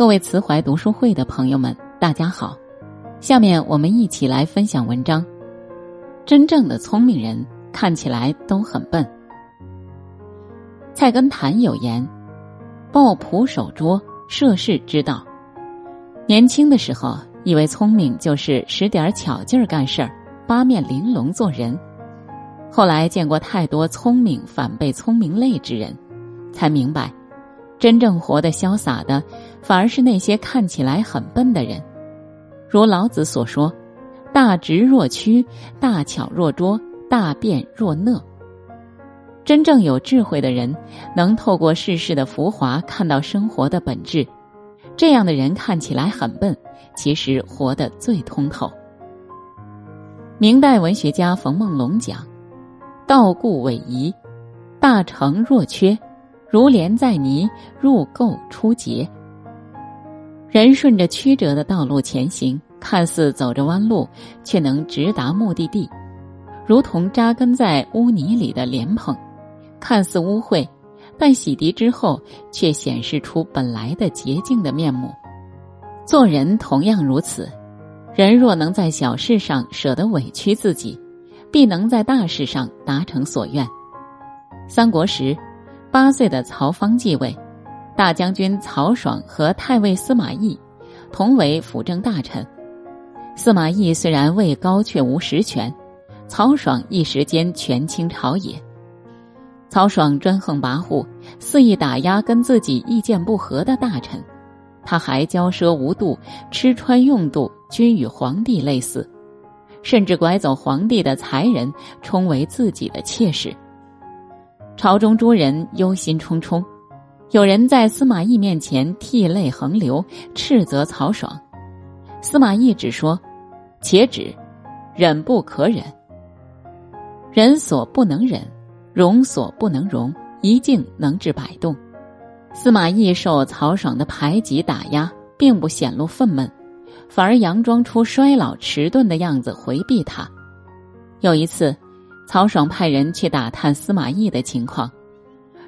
各位慈怀读书会的朋友们，大家好。下面我们一起来分享文章。真正的聪明人看起来都很笨。菜根谭有言：“抱朴守拙，涉世之道。”年轻的时候，以为聪明就是使点巧劲儿干事儿，八面玲珑做人。后来见过太多聪明反被聪明累之人，才明白。真正活得潇洒的，反而是那些看起来很笨的人。如老子所说：“大直若屈，大巧若拙，大辩若讷。”真正有智慧的人，能透过世事的浮华看到生活的本质。这样的人看起来很笨，其实活得最通透。明代文学家冯梦龙讲：“道固伪夷，大成若缺。”如莲在泥，入垢出洁。人顺着曲折的道路前行，看似走着弯路，却能直达目的地；如同扎根在污泥里的莲蓬，看似污秽，但洗涤之后，却显示出本来的洁净的面目。做人同样如此，人若能在小事上舍得委屈自己，必能在大事上达成所愿。三国时。八岁的曹芳继位，大将军曹爽和太尉司马懿同为辅政大臣。司马懿虽然位高，却无实权。曹爽一时间权倾朝野。曹爽专横跋扈，肆意打压跟自己意见不合的大臣。他还骄奢无度，吃穿用度均与皇帝类似，甚至拐走皇帝的才人，充为自己的妾室。朝中诸人忧心忡忡，有人在司马懿面前涕泪横流，斥责曹爽。司马懿只说：“且止，忍不可忍。人所不能忍，容所不能容，一静能治百动。”司马懿受曹爽的排挤打压，并不显露愤懑，反而佯装出衰老迟钝的样子回避他。有一次。曹爽派人去打探司马懿的情况，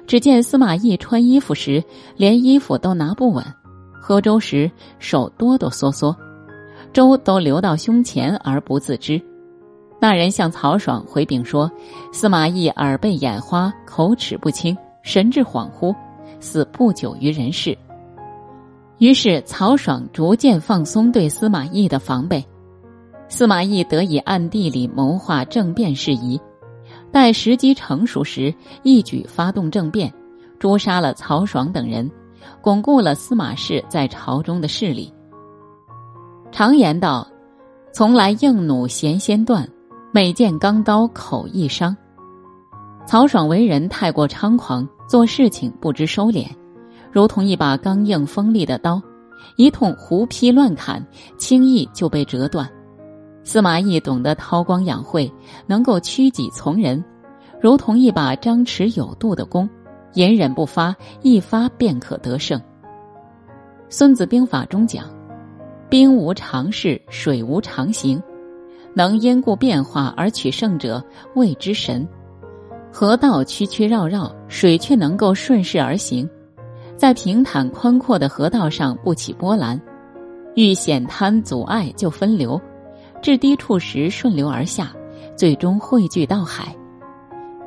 只见司马懿穿衣服时连衣服都拿不稳，喝粥时手哆哆嗦嗦，粥都流到胸前而不自知。那人向曹爽回禀说，司马懿耳背眼花，口齿不清，神志恍惚，似不久于人世。于是曹爽逐渐放松对司马懿的防备，司马懿得以暗地里谋划政变事宜。待时机成熟时，一举发动政变，诛杀了曹爽等人，巩固了司马氏在朝中的势力。常言道：“从来硬弩弦先断，每见钢刀口易伤。”曹爽为人太过猖狂，做事情不知收敛，如同一把刚硬锋利的刀，一通胡劈乱砍，轻易就被折断。司马懿懂得韬光养晦，能够屈己从人，如同一把张弛有度的弓，隐忍不发，一发便可得胜。《孙子兵法》中讲：“兵无常势，水无常形，能因故变化而取胜者，谓之神。河道曲曲绕绕，水却能够顺势而行，在平坦宽阔的河道上不起波澜，遇险滩阻碍就分流。”至低处时顺流而下，最终汇聚到海。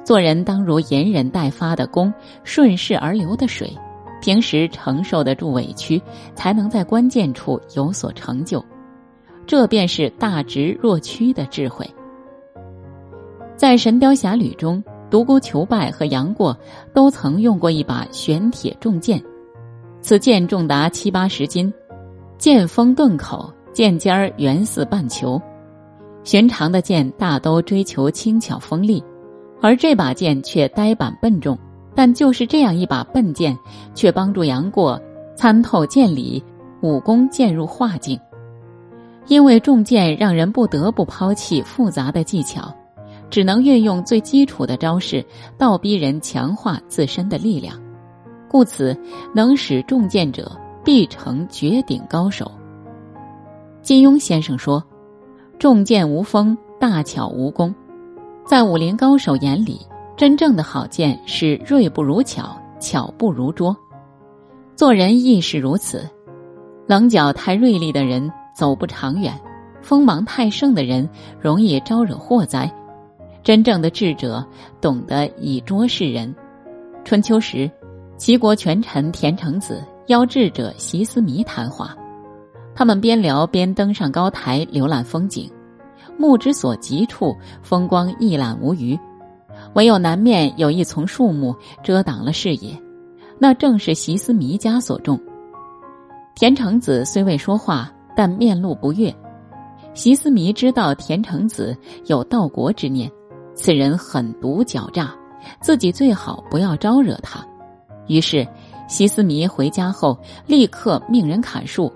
做人当如隐忍待发的弓，顺势而流的水。平时承受得住委屈，才能在关键处有所成就。这便是大直若屈的智慧。在《神雕侠侣》中，独孤求败和杨过都曾用过一把玄铁重剑，此剑重达七八十斤，剑锋钝口。剑尖儿圆似半球，寻常的剑大都追求轻巧锋利，而这把剑却呆板笨重。但就是这样一把笨剑，却帮助杨过参透剑理，武功渐入化境。因为重剑让人不得不抛弃复杂的技巧，只能运用最基础的招式，倒逼人强化自身的力量，故此能使重剑者必成绝顶高手。金庸先生说：“重剑无锋，大巧无功。”在武林高手眼里，真正的好剑是锐不如巧，巧不如拙。做人亦是如此。棱角太锐利的人走不长远，锋芒太盛的人容易招惹祸灾。真正的智者懂得以拙示人。春秋时，齐国权臣田成子邀智者席思弥谈话，他们边聊边登上高台浏览风景，目之所及处风光一览无余，唯有南面有一丛树木遮挡了视野，那正是席思弥家所种。田成子虽未说话，但面露不悦。席思弥知道田成子有盗国之念。此人狠毒狡诈，自己最好不要招惹他。于是，席斯弥回家后立刻命人砍树。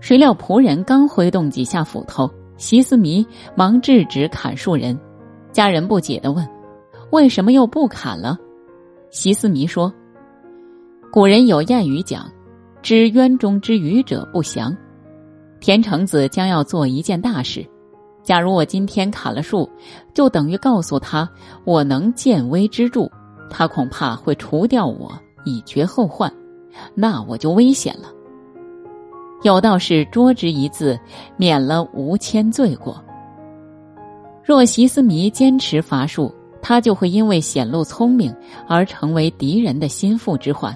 谁料仆人刚挥动几下斧头，席思迷忙制止砍树人。家人不解的问：“为什么又不砍了？”席思迷说：“古人有谚语讲，知渊中之鱼者不祥。田成子将要做一件大事。”假如我今天砍了树，就等于告诉他我能见微知著，他恐怕会除掉我以绝后患，那我就危险了。有道是“拙之一字，免了无千罪过”。若席思迷坚持伐树，他就会因为显露聪明而成为敌人的心腹之患；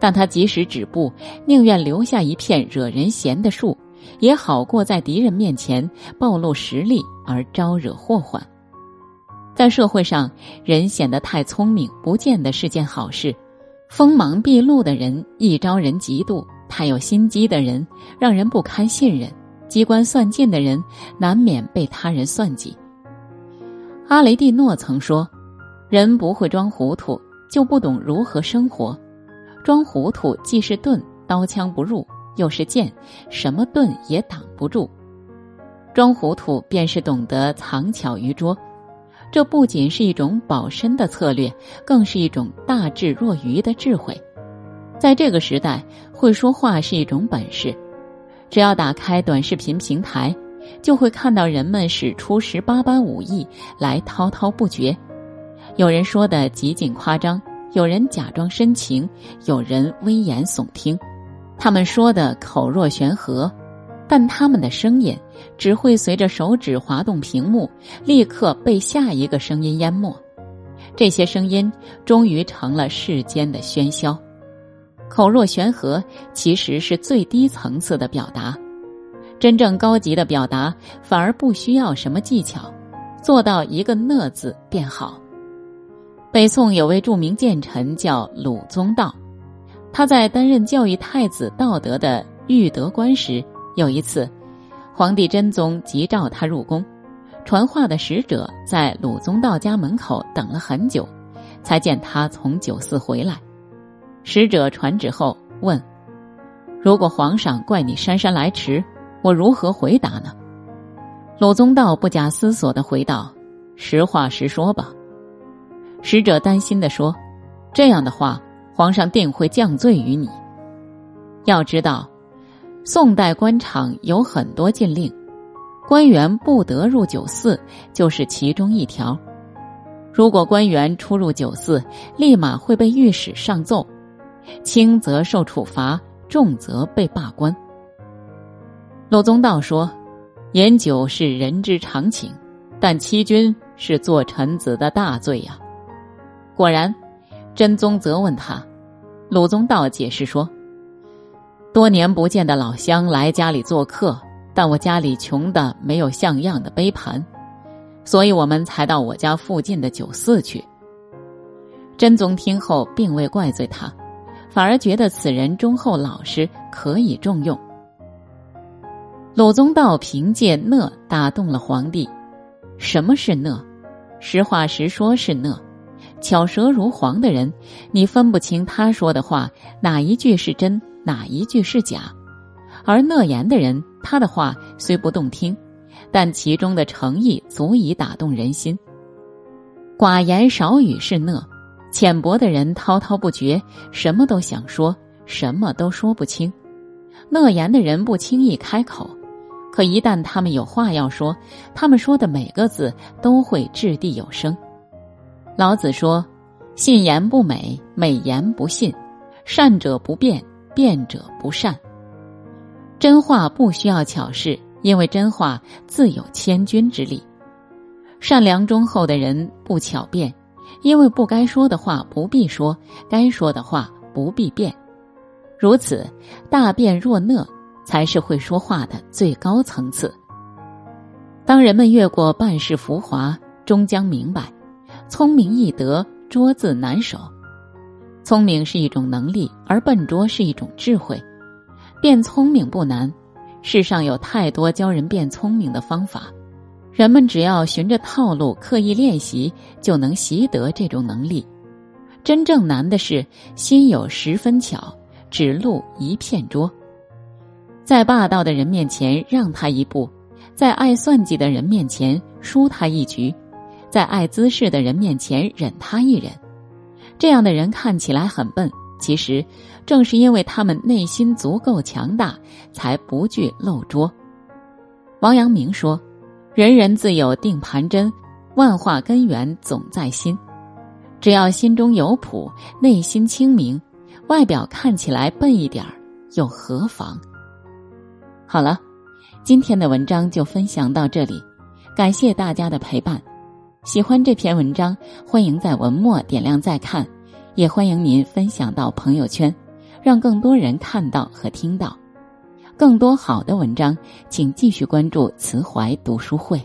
但他即使止步，宁愿留下一片惹人嫌的树。也好过在敌人面前暴露实力而招惹祸患。在社会上，人显得太聪明，不见得是件好事。锋芒毕露的人易招人嫉妒，太有心机的人让人不堪信任，机关算尽的人难免被他人算计。阿雷蒂诺曾说：“人不会装糊涂，就不懂如何生活。装糊涂既是盾，刀枪不入。”又是剑，什么盾也挡不住。装糊涂便是懂得藏巧于拙，这不仅是一种保身的策略，更是一种大智若愚的智慧。在这个时代，会说话是一种本事。只要打开短视频平台，就会看到人们使出十八般武艺来滔滔不绝。有人说的极尽夸张，有人假装深情，有人危言耸听。他们说的口若悬河，但他们的声音只会随着手指滑动屏幕，立刻被下一个声音淹没。这些声音终于成了世间的喧嚣。口若悬河其实是最低层次的表达，真正高级的表达反而不需要什么技巧，做到一个“讷”字便好。北宋有位著名谏臣叫鲁宗道。他在担任教育太子道德的御德官时，有一次，皇帝真宗急召他入宫，传话的使者在鲁宗道家门口等了很久，才见他从酒肆回来。使者传旨后问：“如果皇上怪你姗姗来迟，我如何回答呢？”鲁宗道不假思索的回道：“实话实说吧。”使者担心的说：“这样的话。”皇上定会降罪于你。要知道，宋代官场有很多禁令，官员不得入酒肆，就是其中一条。如果官员出入酒肆，立马会被御史上奏，轻则受处罚，重则被罢官。鲁宗道说：“饮酒是人之常情，但欺君是做臣子的大罪呀。”果然。真宗责问他，鲁宗道解释说：“多年不见的老乡来家里做客，但我家里穷的没有像样的杯盘，所以我们才到我家附近的酒肆去。”真宗听后并未怪罪他，反而觉得此人忠厚老实，可以重用。鲁宗道凭借讷打动了皇帝。什么是讷？实话实说是讷。巧舌如簧的人，你分不清他说的话哪一句是真，哪一句是假；而讷言的人，他的话虽不动听，但其中的诚意足以打动人心。寡言少语是讷，浅薄的人滔滔不绝，什么都想说，什么都说不清。讷言的人不轻易开口，可一旦他们有话要说，他们说的每个字都会掷地有声。老子说：“信言不美，美言不信；善者不辩，辩者不善。”真话不需要巧事，因为真话自有千钧之力。善良忠厚的人不巧辩，因为不该说的话不必说，该说的话不必变。如此，大辩若讷，才是会说话的最高层次。当人们越过半世浮华，终将明白，聪明易得，拙字难守。聪明是一种能力，而笨拙是一种智慧。变聪明不难，世上有太多教人变聪明的方法，人们只要循着套路刻意练习，就能习得这种能力。真正难的是心有十分巧，指路一片拙。在霸道的人面前让他一步，在爱算计的人面前输他一局，在爱滋事的人面前忍他一忍。这样的人看起来很笨，其实正是因为他们内心足够强大，才不惧漏拙。王阳明说：“人人自有定盘针，万化根源总在心。只要心中有谱，内心清明，外表看起来笨一点儿又何妨？”好了，今天的文章就分享到这里，感谢大家的陪伴。喜欢这篇文章，欢迎在文末点亮再看，也欢迎您分享到朋友圈，让更多人看到和听到。更多好的文章，请继续关注慈怀读书会。